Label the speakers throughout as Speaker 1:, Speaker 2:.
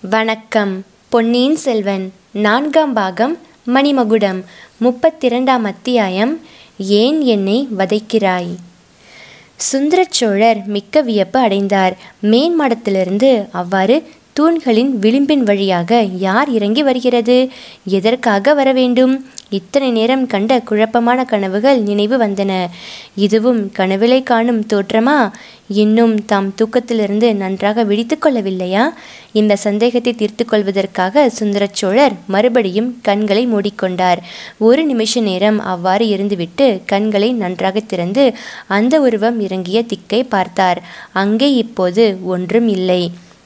Speaker 1: வணக்கம். பொன்னியின் செல்வன் நான்காம் பாகம் மணிமகுடம் முப்பத்திரண்டாம் அத்தியாயம் ஏன் என்னை வதைக்கிறாய்? சுந்தர சோழர் மிக்க வியப்பு அடைந்தார். மேன்மாடத்திலிருந்து அவ்வாறு தூண்களின் விளிம்பின் வழியாக யார் இறங்கி வருகிறது? எதற்காக வர வேண்டும் இத்தனை நேரம் கண்ட குழப்பமான கனவுகள் நினைவு வந்தன. இதுவும் கனவிலை காணும் தோற்றமா? இன்னும் தாம் தூக்கத்திலிருந்து நன்றாக விழித்து கொள்ளவில்லையா? இந்த சந்தேகத்தை தீர்த்து கொள்வதற்காக சுந்தரச்சோழர் மறுபடியும் கண்களை மூடிக்கொண்டார். ஒரு நிமிஷ நேரம் அவ்வாறு இருந்துவிட்டு கண்களை நன்றாக திறந்து அந்த உருவம் இறங்கிய திக்கை பார்த்தார். அங்கே இப்போது ஒன்றும் இல்லை.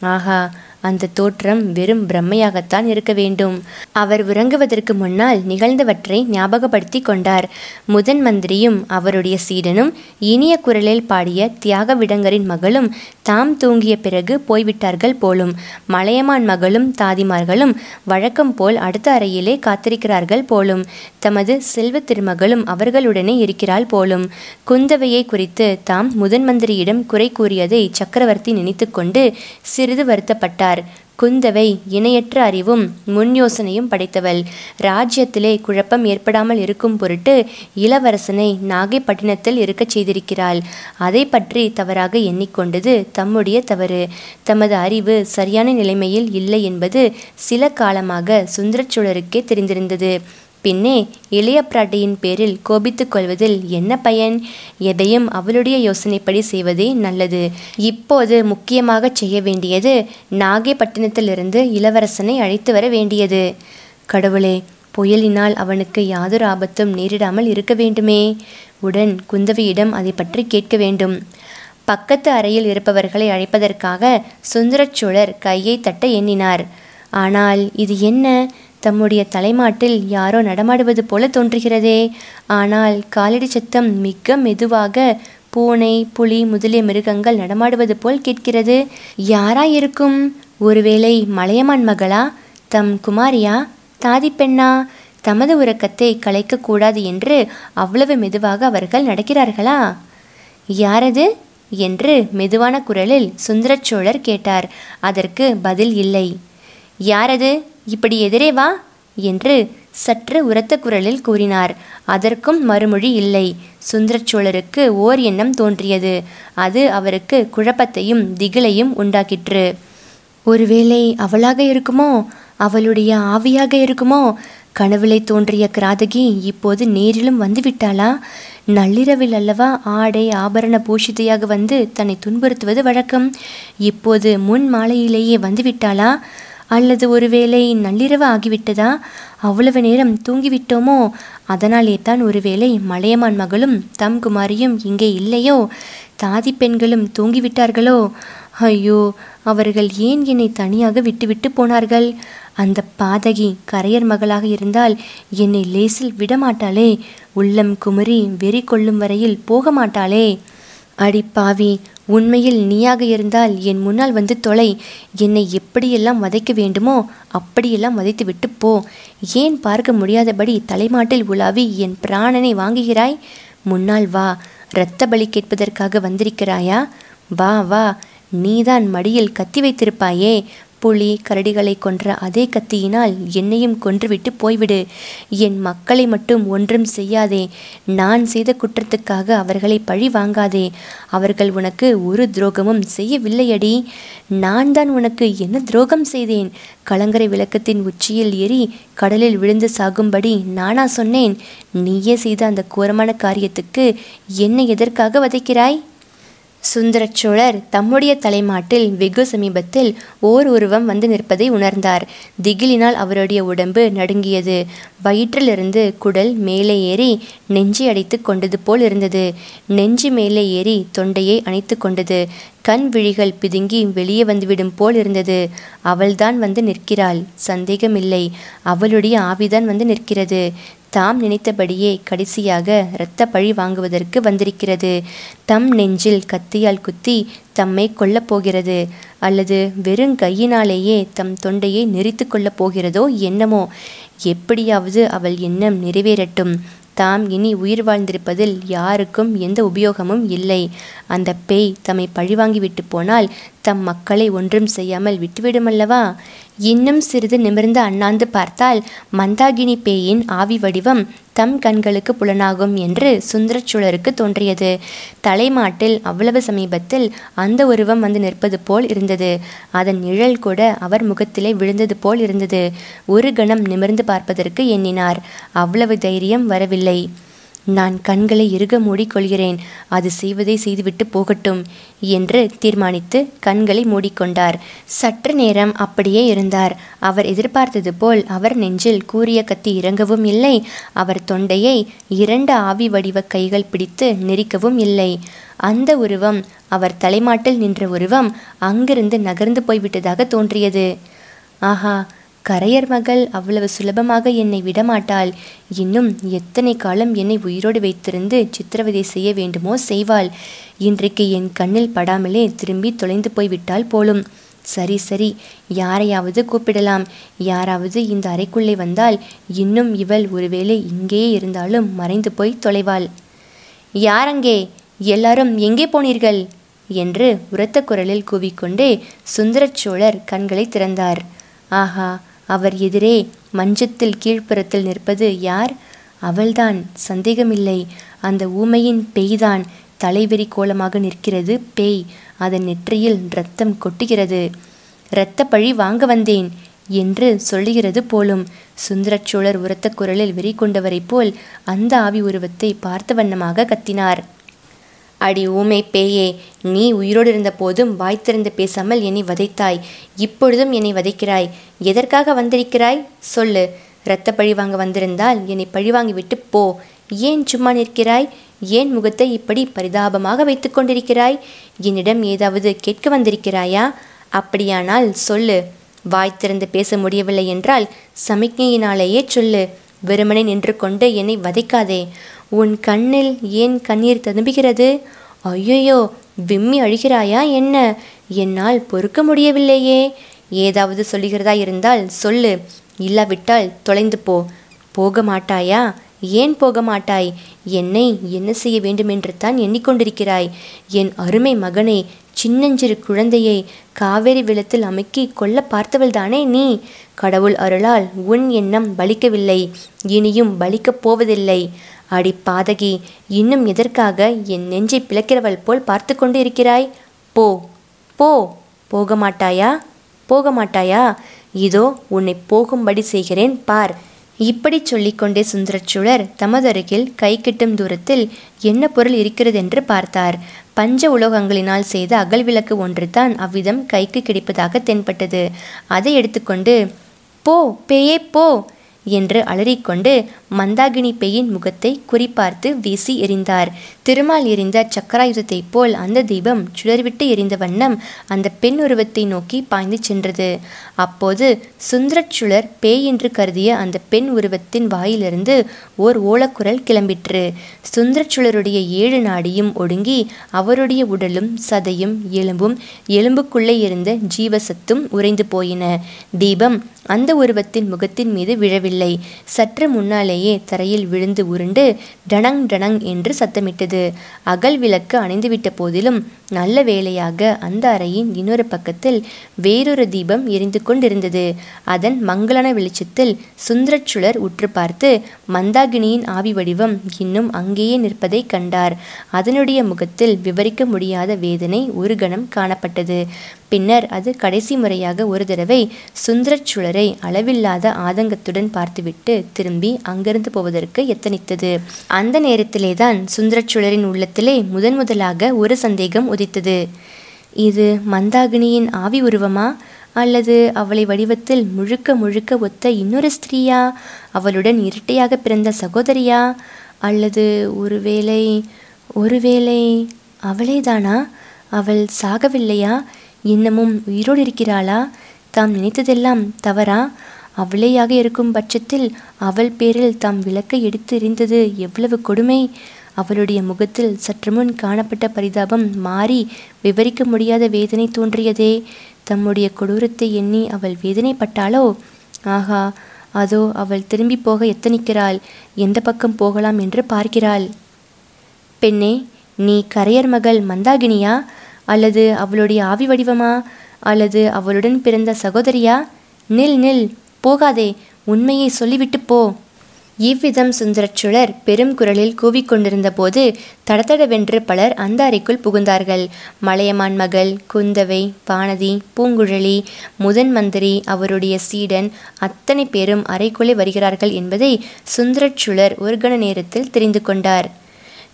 Speaker 1: ஆஹா! அந்த தோற்றம் வெறும் பிரம்மையாகத்தான் இருக்க வேண்டும். அவர் உறங்குவதற்கு முன்னால் நிகழ்ந்தவற்றை ஞாபகப்படுத்தி கொண்டார். முதன் மந்திரியும் அவருடைய சீடனும் இனிய குரலில் பாடிய தியாக விடங்கரின் மகளும் தாம் தூங்கிய பிறகு போய்விட்டார்கள் போலும். மலையமான் மகளும் தாதிமார்களும் வழக்கம் போல் அடுத்த அறையிலே காத்திருக்கிறார்கள் போலும். தமது செல்வ திருமகளும் அவர்களுடனே இருக்கிறாள் போலும். குந்தவையை குறித்து தாம் முதன் மந்திரியிடம் குறை கூறியதை சக்கரவர்த்தி நினைத்துக்கொண்டு சிறிது வருத்தப்பட்டார். குந்தவை இணையற்ற அறிவும் முன் யோசனையும் படைத்தவள். ராஜ்யத்திலே குழப்பம் ஏற்படாமல் இருக்கும் பொருட்டு இளவரசனை நாகைப்பட்டினத்தில் இருக்கச் செய்திருக்கிறாள். அதை பற்றி தவறாக எண்ணிக்கொண்டது தம்முடைய தவறு. தமது அறிவு சரியான நிலைமையில் இல்லை என்பது சில காலமாக சுந்தரச்சோழருக்கே தெரிந்திருந்தது. பின்னே இளைய பிராட்டியின் பேரில் கோபித்துக் கொள்வதில் என்ன பயன்? எதையும் அவளுடைய யோசனைப்படி செய்வதே நல்லது. இப்போது முக்கியமாக செய்ய வேண்டியது நாகைப்பட்டினத்திலிருந்து இளவரசனை அழைத்து வர வேண்டியது. கடவுளே புயலினால் அவனுக்கு யாதொரு ஆபத்தும் நேரிடாமல் இருக்க வேண்டுமே. உடன் குந்தவியிடம் அதை பற்றி கேட்க வேண்டும். பக்கத்து அறையில் இருப்பவர்களை அழைப்பதற்காக சுந்தரச்சோழர் கையை தட்ட எண்ணினார். ஆனால் இது என்ன? தம்முடைய தலைமாட்டில் யாரோ நடமாடுவது போல தோன்றுகிறதே. ஆனால் காலடி சத்தம் மிக மெதுவாக பூனை புலி முதலிய மிருகங்கள் நடமாடுவது போல் கேட்கிறது. யாராயிருக்கும்? ஒருவேளை மலையமான் மகளா? தம் குமாரியா? தாதி பெண்ணா? தமது உறக்கத்தை கலைக்கக்கூடாது என்று அவ்வளவு மெதுவாக அவர்கள் நடக்கிறார்களா? யாரது? என்று மெதுவான குரலில் சுந்தரச்சோழர் கேட்டார். அதற்கு பதில் இல்லை. யாரது? இப்படி எதிரே வா என்று சற்று உரத்த குரலில் கூறினார். அதற்கும் மறுமொழி இல்லை. சுந்தரச்சோழருக்கு ஓர் எண்ணம் தோன்றியது. அது அவருக்கு குழப்பத்தையும் திகிலையும் உண்டாக்கிற்று. ஒருவேளை அவளாக இருக்குமோ? அவளுடைய ஆவியாக இருக்குமோ? கனவிலை தோன்றிய கிராதகி இப்போது நேரிலும் வந்துவிட்டாளா? நள்ளிரவில் அல்லவா ஆடை ஆபரண பூஷிதையாக வந்து தன்னை துன்புறுத்துவது வழக்கம்? இப்போது முன் மாலையிலேயே வந்துவிட்டாளா? அல்லது ஒருவேளை நள்ளிரவு ஆகிவிட்டதா? அவ்வளவு நேரம் தூங்கிவிட்டோமோ? அதனாலே தான் ஒருவேளை மலையமான் மகளும் தம் குமாரியும் இங்கே இல்லையோ? தாதி பெண்களும் தூங்கிவிட்டார்களோ? ஐயோ அவர்கள் ஏன் என்னை தனியாக விட்டுவிட்டு போனார்கள்? அந்த பாதகி கரையர் மகளாக இருந்தால் என்னை லேசில் விடமாட்டாளே? உள்ளம் குமரி வெறி கொள்ளும் வரையில் போக மாட்டாளே அடி பாவி உண்மையில் நீயாக இருந்தால் என் முன்னால் வந்து தொலை. என்னை எப்படியெல்லாம் வதைக்க வேண்டுமோ அப்படியெல்லாம் வதைத்து விட்டு போ. ஏன் பார்க்க முடியாதபடி தலைமாட்டில் உலாவி என் பிராணனை வாங்குகிறாய்? முன்னால் வா. இரத்த பலி கேட்பதற்காக வந்திருக்கிறாயா? வா வா. நீதான் மடியில் கத்தி வைத்திருப்பாயே. புலி கரடிகளை கொன்ற அதே கத்தியினால் என்னையும் கொன்றுவிட்டு போய்விடு. என் மக்களை மட்டும் ஒன்றும் செய்யாதே. நான் செய்த குற்றத்துக்காக அவர்களை பழி வாங்காதே. அவர்கள் உனக்கு ஒரு துரோகமும் செய்யவில்லையடி. நான் தான் உனக்கு என்ன துரோகம் செய்தேன்? கலங்கரை விளக்கத்தின் உச்சியில் ஏறி கடலில் விழுந்து சாகும்படி நானா சொன்னேன். நீயே செய்த அந்த கோரமான காரியத்துக்கு என்னை எதற்காக வதைக்கிறாய்? சுந்தரச்சோழர் தம்முடைய தலைமாட்டில் வெகு சமீபத்தில் ஓர் உருவம் வந்து நிற்பதை உணர்ந்தார். திகிலினால் அவருடைய உடம்பு நடுங்கியது. வயிற்றிலிருந்து குடல் மேலே ஏறி நெஞ்சை அடைத்து கொண்டது போல் இருந்தது. நெஞ்சு மேலே ஏறி தொண்டையை அணைத்து கொண்டது. கண் விழிகள் பிதுங்கி வெளியே வந்துவிடும் போல் இருந்தது. அவள்தான் வந்து நிற்கிறாள். சந்தேகமில்லை. அவளுடைய ஆவிதான் வந்து நிற்கிறது. தாம் நினைத்தபடியே கடைசியாக இரத்த பழி வாங்குவதற்கு வந்திருக்கிறது. தம் நெஞ்சில் கத்தியால் குத்தி தம்மை கொல்லப் போகிறது. அல்லது வெறும் கையினாலேயே தம் தொண்டையை நெறித்து கொள்ளப் போகிறதோ என்னமோ? எப்படியாவது அவள் எண்ணம் நிறைவேறட்டும். தாம் இனி உயிர் வாழ்ந்திருப்பதில் யாருக்கும் எந்த உபயோகமும் இல்லை. அந்த பேய் தம்மை பழிவாங்கிவிட்டு போனால் தம் மக்களை ஒன்றும் செய்யாமல் விட்டுவிடுமல்லவா? இன்னும் சிறிது நிமிர்ந்து அண்ணாந்து பார்த்தால் மந்தாகினி பேயின் ஆவி வடிவம் தம் கண்களுக்கு புலனாகும் என்று சுந்தரச்சூழருக்கு தோன்றியது. தலைமாட்டில் அவ்வளவு சமீபத்தில் அந்த உருவம் வந்து நிற்பது போல் இருந்தது. அதன் நிழல் கூட அவர் முகத்திலே விழுந்தது போல் இருந்தது. ஒரு கணம் நிமிர்ந்து பார்ப்பதற்கு எண்ணினார். அவ்வளவு தைரியம் வரவில்லை. நான் கண்களை இறுக மூடிக்கொள்கிறேன். அது செய்வதை செய்துவிட்டு போகட்டும் என்று தீர்மானித்து கண்களை மூடிக்கொண்டார். சற்று நேரம் அப்படியே இருந்தார். அவர் எதிர்பார்த்தது போல் அவர் நெஞ்சில் கூறிய கத்தி இறங்கவும் இல்லை. அவர் தொண்டையை இரண்டு ஆவி வடிவ கைகள் பிடித்து நெரிக்கவும் இல்லை. அந்த உருவம் அவர் தலைமாட்டில் நின்ற உருவம் அங்கிருந்து நகர்ந்து போய்விட்டதாக தோன்றியது. ஆஹா! கரையர் மகள் அவ்வளவு சுலபமாக என்னை விடமாட்டாள். இன்னும் எத்தனை காலம் என்னை உயிரோடு வைத்திருந்து சித்திரவதை செய்ய வேண்டுமோ செய்வாள். இன்றைக்கு என் கண்ணில் படாமலே திரும்பி தொலைந்து போய்விட்டால் போலும். சரி சரி யாரையாவது கூப்பிடலாம். யாராவது இந்த அறைக்குள்ளே வந்தால் இன்னும் இவள் ஒருவேளை இங்கேயே இருந்தாலும் மறைந்து போய் தொலைவாள். யாரங்கே? எல்லாரும் எங்கே போனீர்கள்? என்று உரத்த குரலில் கூவிக்கொண்டே சுந்தரச்சோழர் கண்களை திறந்தார். ஆஹா அவர் எதிரே மஞ்சத்தில் கீழ்ப்புறத்தில் நிற்பது யார்? அவள்தான். சந்தேகமில்லை. அந்த ஊமையின் பேய்தான் தலைவெறி கோலமாக நிற்கிறது. பேய் அதன் நெற்றியில் இரத்தம் கொட்டுகிறது. இரத்த பழி வாங்க வந்தேன் என்று சொல்லுகிறது போலும் சுந்தரச்சோழர் உரத்த குரலில் வெறி கொண்டவரைப் போல் அந்த ஆவி உருவத்தை பார்த்த வண்ணமாக கத்தினார். அடி ஊமை பேயே நீ உயிரோடு இருந்த போதும் வாய் திறந்து பேசாமல் என்னை வதைத்தாய். இப்பொழுதும் என்னை வதைக்கிறாய். எதற்காக வந்திருக்கிறாய்? சொல்லு. இரத்த பழி வாங்க வந்திருந்தால் என்னை பழிவாங்கி விட்டு போ. ஏன் சும்மா நிற்கிறாய்? ஏன் முகத்தை இப்படி பரிதாபமாக வைத்து கொண்டிருக்கிறாய்? என்னிடம் ஏதாவது கேட்க வந்திருக்கிறாயா? அப்படியானால் சொல்லு. வாய் திறந்து பேச முடியவில்லை என்றால் சமிக்ஞையினாலேயே சொல்லு. வெறுமனை நின்று கொண்டு என்னை வதைக்காதே. உன் கண்ணில் ஏன் கண்ணீர் ததும்புகிறது? ஐயையோ விம்மி அழுகிறாயா என்ன? என்னால் பொறுக்க முடியவில்லையே. ஏதாவது சொல்லுகிறதா இருந்தால் சொல்லு. இல்லாவிட்டால் தொலைந்து போ. போக மாட்டாயா? ஏன் போக மாட்டாய்? என்னை என்ன செய்ய வேண்டுமென்று தான் எண்ணிக்கொண்டிருக்கிறாய். என் அருமை மகனை சின்னஞ்சிறு குழந்தையை காவேரி வெள்ளத்தில் அமுக்கி கொல்ல பார்த்தவள்தானே நீ? கடவுள் அருளால் உன் எண்ணம் பலிக்கவில்லை இனியும் பலிக்கப் போவதில்லை. அடி பாதகி இன்னும் எதற்காக என் நெஞ்சை பிளக்கிறவள் போல் பார்த்து கொண்டு இருக்கிறாய் போ போ. போக மாட்டாயா போக மாட்டாயா இதோ உன்னை போகும்படி செய்கிறேன் பார். இப்படி சொல்லிக்கொண்டே சுந்தரச்சூழர் தமதருகில் கை கிட்டும் தூரத்தில் என்ன பொருள் இருக்கிறதென்று பார்த்தார். பஞ்ச உலோகங்களினால் செய்த அகல் விளக்கு ஒன்று தான் அவ்விதம் கைக்கு கிடைப்பதாக தென்பட்டது. அதை எடுத்துக்கொண்டு போ பேயே போ என்று அலறிக்கொண்டு மந்தாகினி பெயின் முகத்தை குறிப்பார்த்து வீசி எறிந்தார். திருமால் எறிந்த சக்கராயுதத்தைப் போல் அந்த தீபம் சுடர்விட்டு எரிந்த வண்ணம் அந்த பெண் உருவத்தை நோக்கி பாய்ந்து சென்றது. அப்போது சுந்தரச்சுழர் பேய் என்று கருதிய அந்த பெண் உருவத்தின் வாயிலிருந்து ஓர் ஓலக்குரல் கிளம்பிற்று. சுந்தரச்சுழருடைய ஏழு நாடியும் ஒடுங்கி அவருடைய உடலும் சதையும் எலும்பும் எலும்புக்குள்ளே இருந்த ஜீவசத்தும் உறைந்து போயின. தீபம் அந்த உருவத்தின் முகத்தின் மீது விழவில்லை. சற்று முன்னாலேயே தரையில் விழுந்து உருண்டு டனங் டனங் என்று சத்தமிட்டது. அகல் விளக்கு அணைந்துவிட்ட போதிலும் நல்ல வேளையாக அந்த அறையின் இன்னொரு பக்கத்தில் வேறொரு தீபம் எரிந்து கொண்டிருந்தது. அதன் மங்களான வெளிச்சத்தில் சுந்தரச்சுழர் உற்று பார்த்து மந்தாகினியின் ஆவி வடிவம் இன்னும் அங்கேயே நிற்பதை கண்டார். அதனுடைய முகத்தில் விவரிக்க முடியாத வேதனை ஒரு கணம் காணப்பட்டது. பின்னர் அது கடைசி முறையாக ஒரு தடவை சுந்தரச்சுழரை அளவில்லாத ஆதங்கத்துடன் பார்த்துவிட்டு திரும்பி அங்கிருந்து போவதற்கு எத்தனித்தது. அந்த நேரத்திலேதான் சுந்தரச்சுழரின் உள்ளத்திலே முதன் முதலாக ஒரு சந்தேகம் உதித்தது இது மந்தாகினியின் ஆவி உருவமா? அல்லது அவளை வடிவத்தில் முழுக்க முழுக்க ஒத்த இன்னொரு ஸ்திரீயா? அவளுடன் இரட்டையாக பிறந்த சகோதரியா? அல்லது ஒருவேளை ஒருவேளை அவளேதானா? அவள் சாகவில்லையா? இன்னமும் உயிரோடு இருக்கிறாளா? தாம் நினைத்ததெல்லாம் தவறா? அவளேயாக இருக்கும் பட்சத்தில் அவள் பேரில் தாம் விளக்கை எடுத்து எறிந்தது எவ்வளவு கொடுமை? அவளுடைய முகத்தில் சற்றுமுன் காணப்பட்ட பரிதாபம் மாறி விவரிக்க முடியாத வேதனை தோன்றியதே. தம்முடைய கொடூரத்தை எண்ணி அவள் வேதனைப்பட்டாளோ? ஆகா அதோ அவள் திரும்பி போக எத்தனிக்கிறாள்? எந்த பக்கம் போகலாம் என்று பார்க்கிறாள். பெண்ணே நீ கரையர் மகள் மந்தாகினியா? அல்லது அவளுடைய ஆவி வடிவமா? அல்லது அவளுடன் பிறந்த சகோதரியா? நில் நில் போகாதே. உண்மையை சொல்லிவிட்டு போ. இவ்விதம் சுந்தரச்சுழர் பெரும் குரலில் கூவிக்கொண்டிருந்த போது தடதடவென்று பலர் அந்த அறைக்குள் புகுந்தார்கள். மலையமான் மகள் குந்தவை வானதி பூங்குழலி முதன் மந்திரி அவருடைய சீடன் அத்தனை பேரும் அறைக்குள்ளே வருகிறார்கள் என்பதை சுந்தரச்சுழர் ஒரு கண நேரத்தில் தெரிந்து கொண்டார்.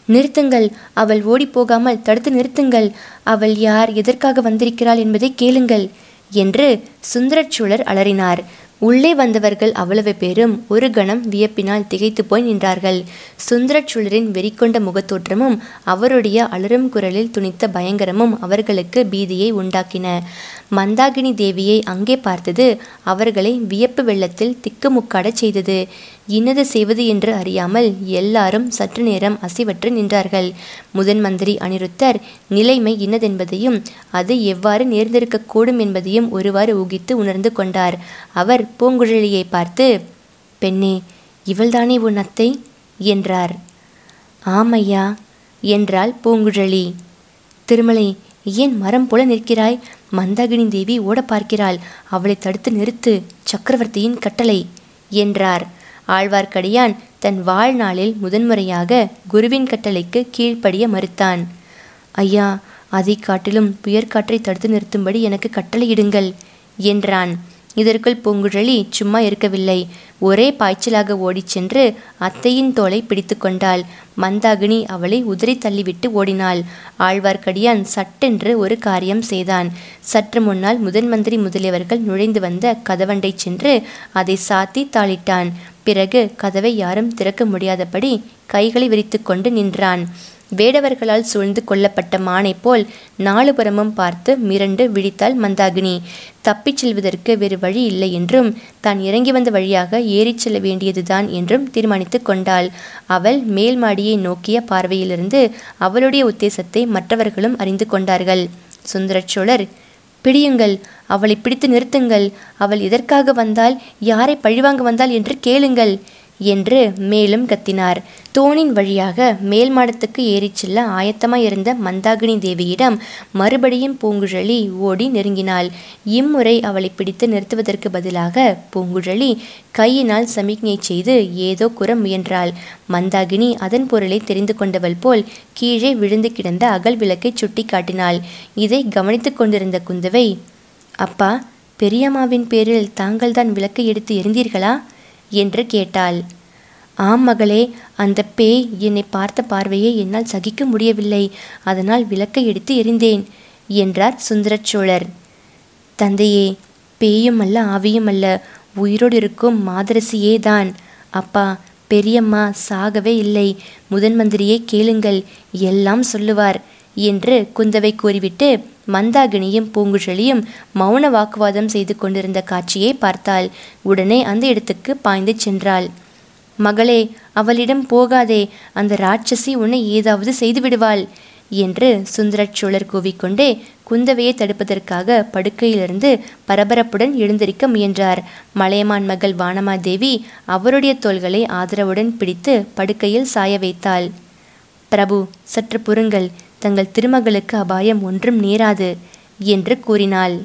Speaker 1: நிறுத்துங்கள் அவள் ஓடிப்போகாமல் தடுத்து நிறுத்துங்கள். அவள் யார் எதற்காக வந்திருக்கிறாள் என்பதை கேளுங்கள் என்று சுந்தரச்சூழர் அலறினார். உள்ளே வந்தவர்கள் அவ்வளவு பேரும் ஒரு கணம் வியப்பினால் திகைத்து போய் நின்றார்கள். சுந்தரச்சூழரின் வெறிக்கொண்ட முகத்தோற்றமும் அவருடைய அலரும் குரலில் துணித்த பயங்கரமும் அவர்களுக்கு பீதியை உண்டாக்கின. மந்தாகினி தேவியை அங்கே பார்த்தது அவர்களை வியப்பு வெள்ளத்தில் திக்குமுக்காடச் செய்தது. இன்னது செய்வது என்று அறியாமல் எல்லாரும் சற்று நேரம் அசைவற்று நின்றார்கள். முதன் மந்திரி அனிருத்தர் நிலைமை இன்னதென்பதையும் அது எவ்வாறு நேர்ந்திருக்கக்கூடும் என்பதையும் ஒருவாறு ஊகித்து உணர்ந்து கொண்டார். அவர் பூங்குழலியை பார்த்து பெண்ணே இவள்தானே உன் அத்தை என்றார். ஆமையா என்றாள் பூங்குழலி. திருமலை ஏன் மரம் போல நிற்கிறாய்? மந்தாகினி தேவி ஓட பார்க்கிறாள். அவளை தடுத்து நிறுத்து சக்கரவர்த்தியின் கட்டளை என்றார். ஆழ்வார்க்கடியான் தன் வாழ்நாளில் முதன்முறையாக குருவின் கட்டளைக்கு கீழ்ப்படிய மறுத்தான். ஐயா அதை காட்டிலும் புயற்காற்றை தடுத்து நிறுத்தும்படி எனக்கு கட்டளையிடுங்கள் என்றான். இதற்குள் பூங்குழலி சும்மா இருக்கவில்லை. ஒரே பாய்ச்சலாக ஓடிச் சென்று அத்தையின் தோலை பிடித்து கொண்டாள். மந்தாகினி அவளை உதறி தள்ளிவிட்டு ஓடினாள். ஆழ்வார்க்கடியான் சட்டென்று ஒரு காரியம் செய்தான். சற்று முன்னால் முதன் மந்திரி முதலியவர்கள் நுழைந்து வந்த கதவண்டை சென்று அதை சாத்தி தாளிட்டான். பிறகு கதவை யாரும் திறக்க முடியாதபடி கைகளை விரித்து கொண்டு நின்றான். வேடவர்களால் சூழ்ந்து கொள்ளப்பட்ட மானை போல் நாலுபுறமும் பார்த்து மிரண்டு விழித்தாள் மந்தாகினி. தப்பிச் செல்வதற்கு வேறு வழி இல்லை என்றும் தான் இறங்கி வந்த வழியாக ஏறிச் செல்ல வேண்டியதுதான் என்றும் தீர்மானித்து கொண்டாள். அவள் மேல் மாடியை நோக்கிய பார்வையிலிருந்து அவளுடைய உத்தேசத்தை மற்றவர்களும் அறிந்து கொண்டார்கள். சுந்தரச்சோழர் பிடியுங்கள் அவளை பிடித்து நிறுத்துங்கள். அவள் எதற்காக வந்தால் யாரை பழிவாங்க வந்தாள் என்று கேளுங்கள். என்று மேலும் கத்தினார். தூணின் வழியாக மேல் மாடத்துக்கு ஏறிச் செல்ல ஆயத்தமாயிருந்த மந்தாகினி தேவியிடம் மறுபடியும் பூங்குழலி ஓடி நெருங்கினாள். இம்முறை அவளை பிடித்து நிறுத்துவதற்கு பதிலாக பூங்குழலி கையினால் சமிக்ஞை செய்து ஏதோ கூற முயன்றாள். மந்தாகினி அதன் பொருளை தெரிந்து கொண்டவள் போல் கீழே விழுந்து கிடந்த அகல் விளக்கை சுட்டி காட்டினாள் இதை கவனித்துக் கொண்டிருந்த குந்தவை அப்பா பெரியம்மாவின் பேரில் தாங்கள்தான் விளக்கை எடுத்து எரிந்தீர்களா என்று கேட்டாள். ஆம் மகளே அந்த பேய் என்னை பார்த்த பார்வையை என்னால் சகிக்க முடியவில்லை. அதனால் விளக்கை எடுத்து எரிந்தேன் என்றார் சுந்தரச்சோழர். தந்தையே பேயும் அல்ல ஆவியும் அல்ல. உயிரோடு இருக்கும் மாதரசியே தான். அப்பா பெரியம்மா சாகவே இல்லை. முதன் மந்திரியை கேளுங்கள். எல்லாம் சொல்லுவார். என்று குந்தவை கூறிவிட்டு மந்தாகினியும் பூங்குழலியும் மௌன வாக்குவாதம் செய்து கொண்டிருந்த காட்சியை பார்த்தாள். உடனே அந்த இடத்துக்கு பாய்ந்து சென்றாள். மகளே அவளிடம் போகாதே. அந்த ராட்சசி உன்னை ஏதாவது செய்து விடுவாள் என்று சுந்தரச்சோழர் கூவிக்கொண்டே குந்தவையை தடுப்பதற்காக படுக்கையிலிருந்து பரபரப்புடன் எழுந்திருக்க முயன்றார். மலையமான் மகள் வானமாதேவி அவருடைய தோள்களை ஆதரவுடன் பிடித்து படுக்கையில் சாய வைத்தாள். பிரபு சற்று பொறுங்கள். தங்கள் திருமகளுக்கு அபாயம் ஒன்றும் நேராது என்று கூறினாள்.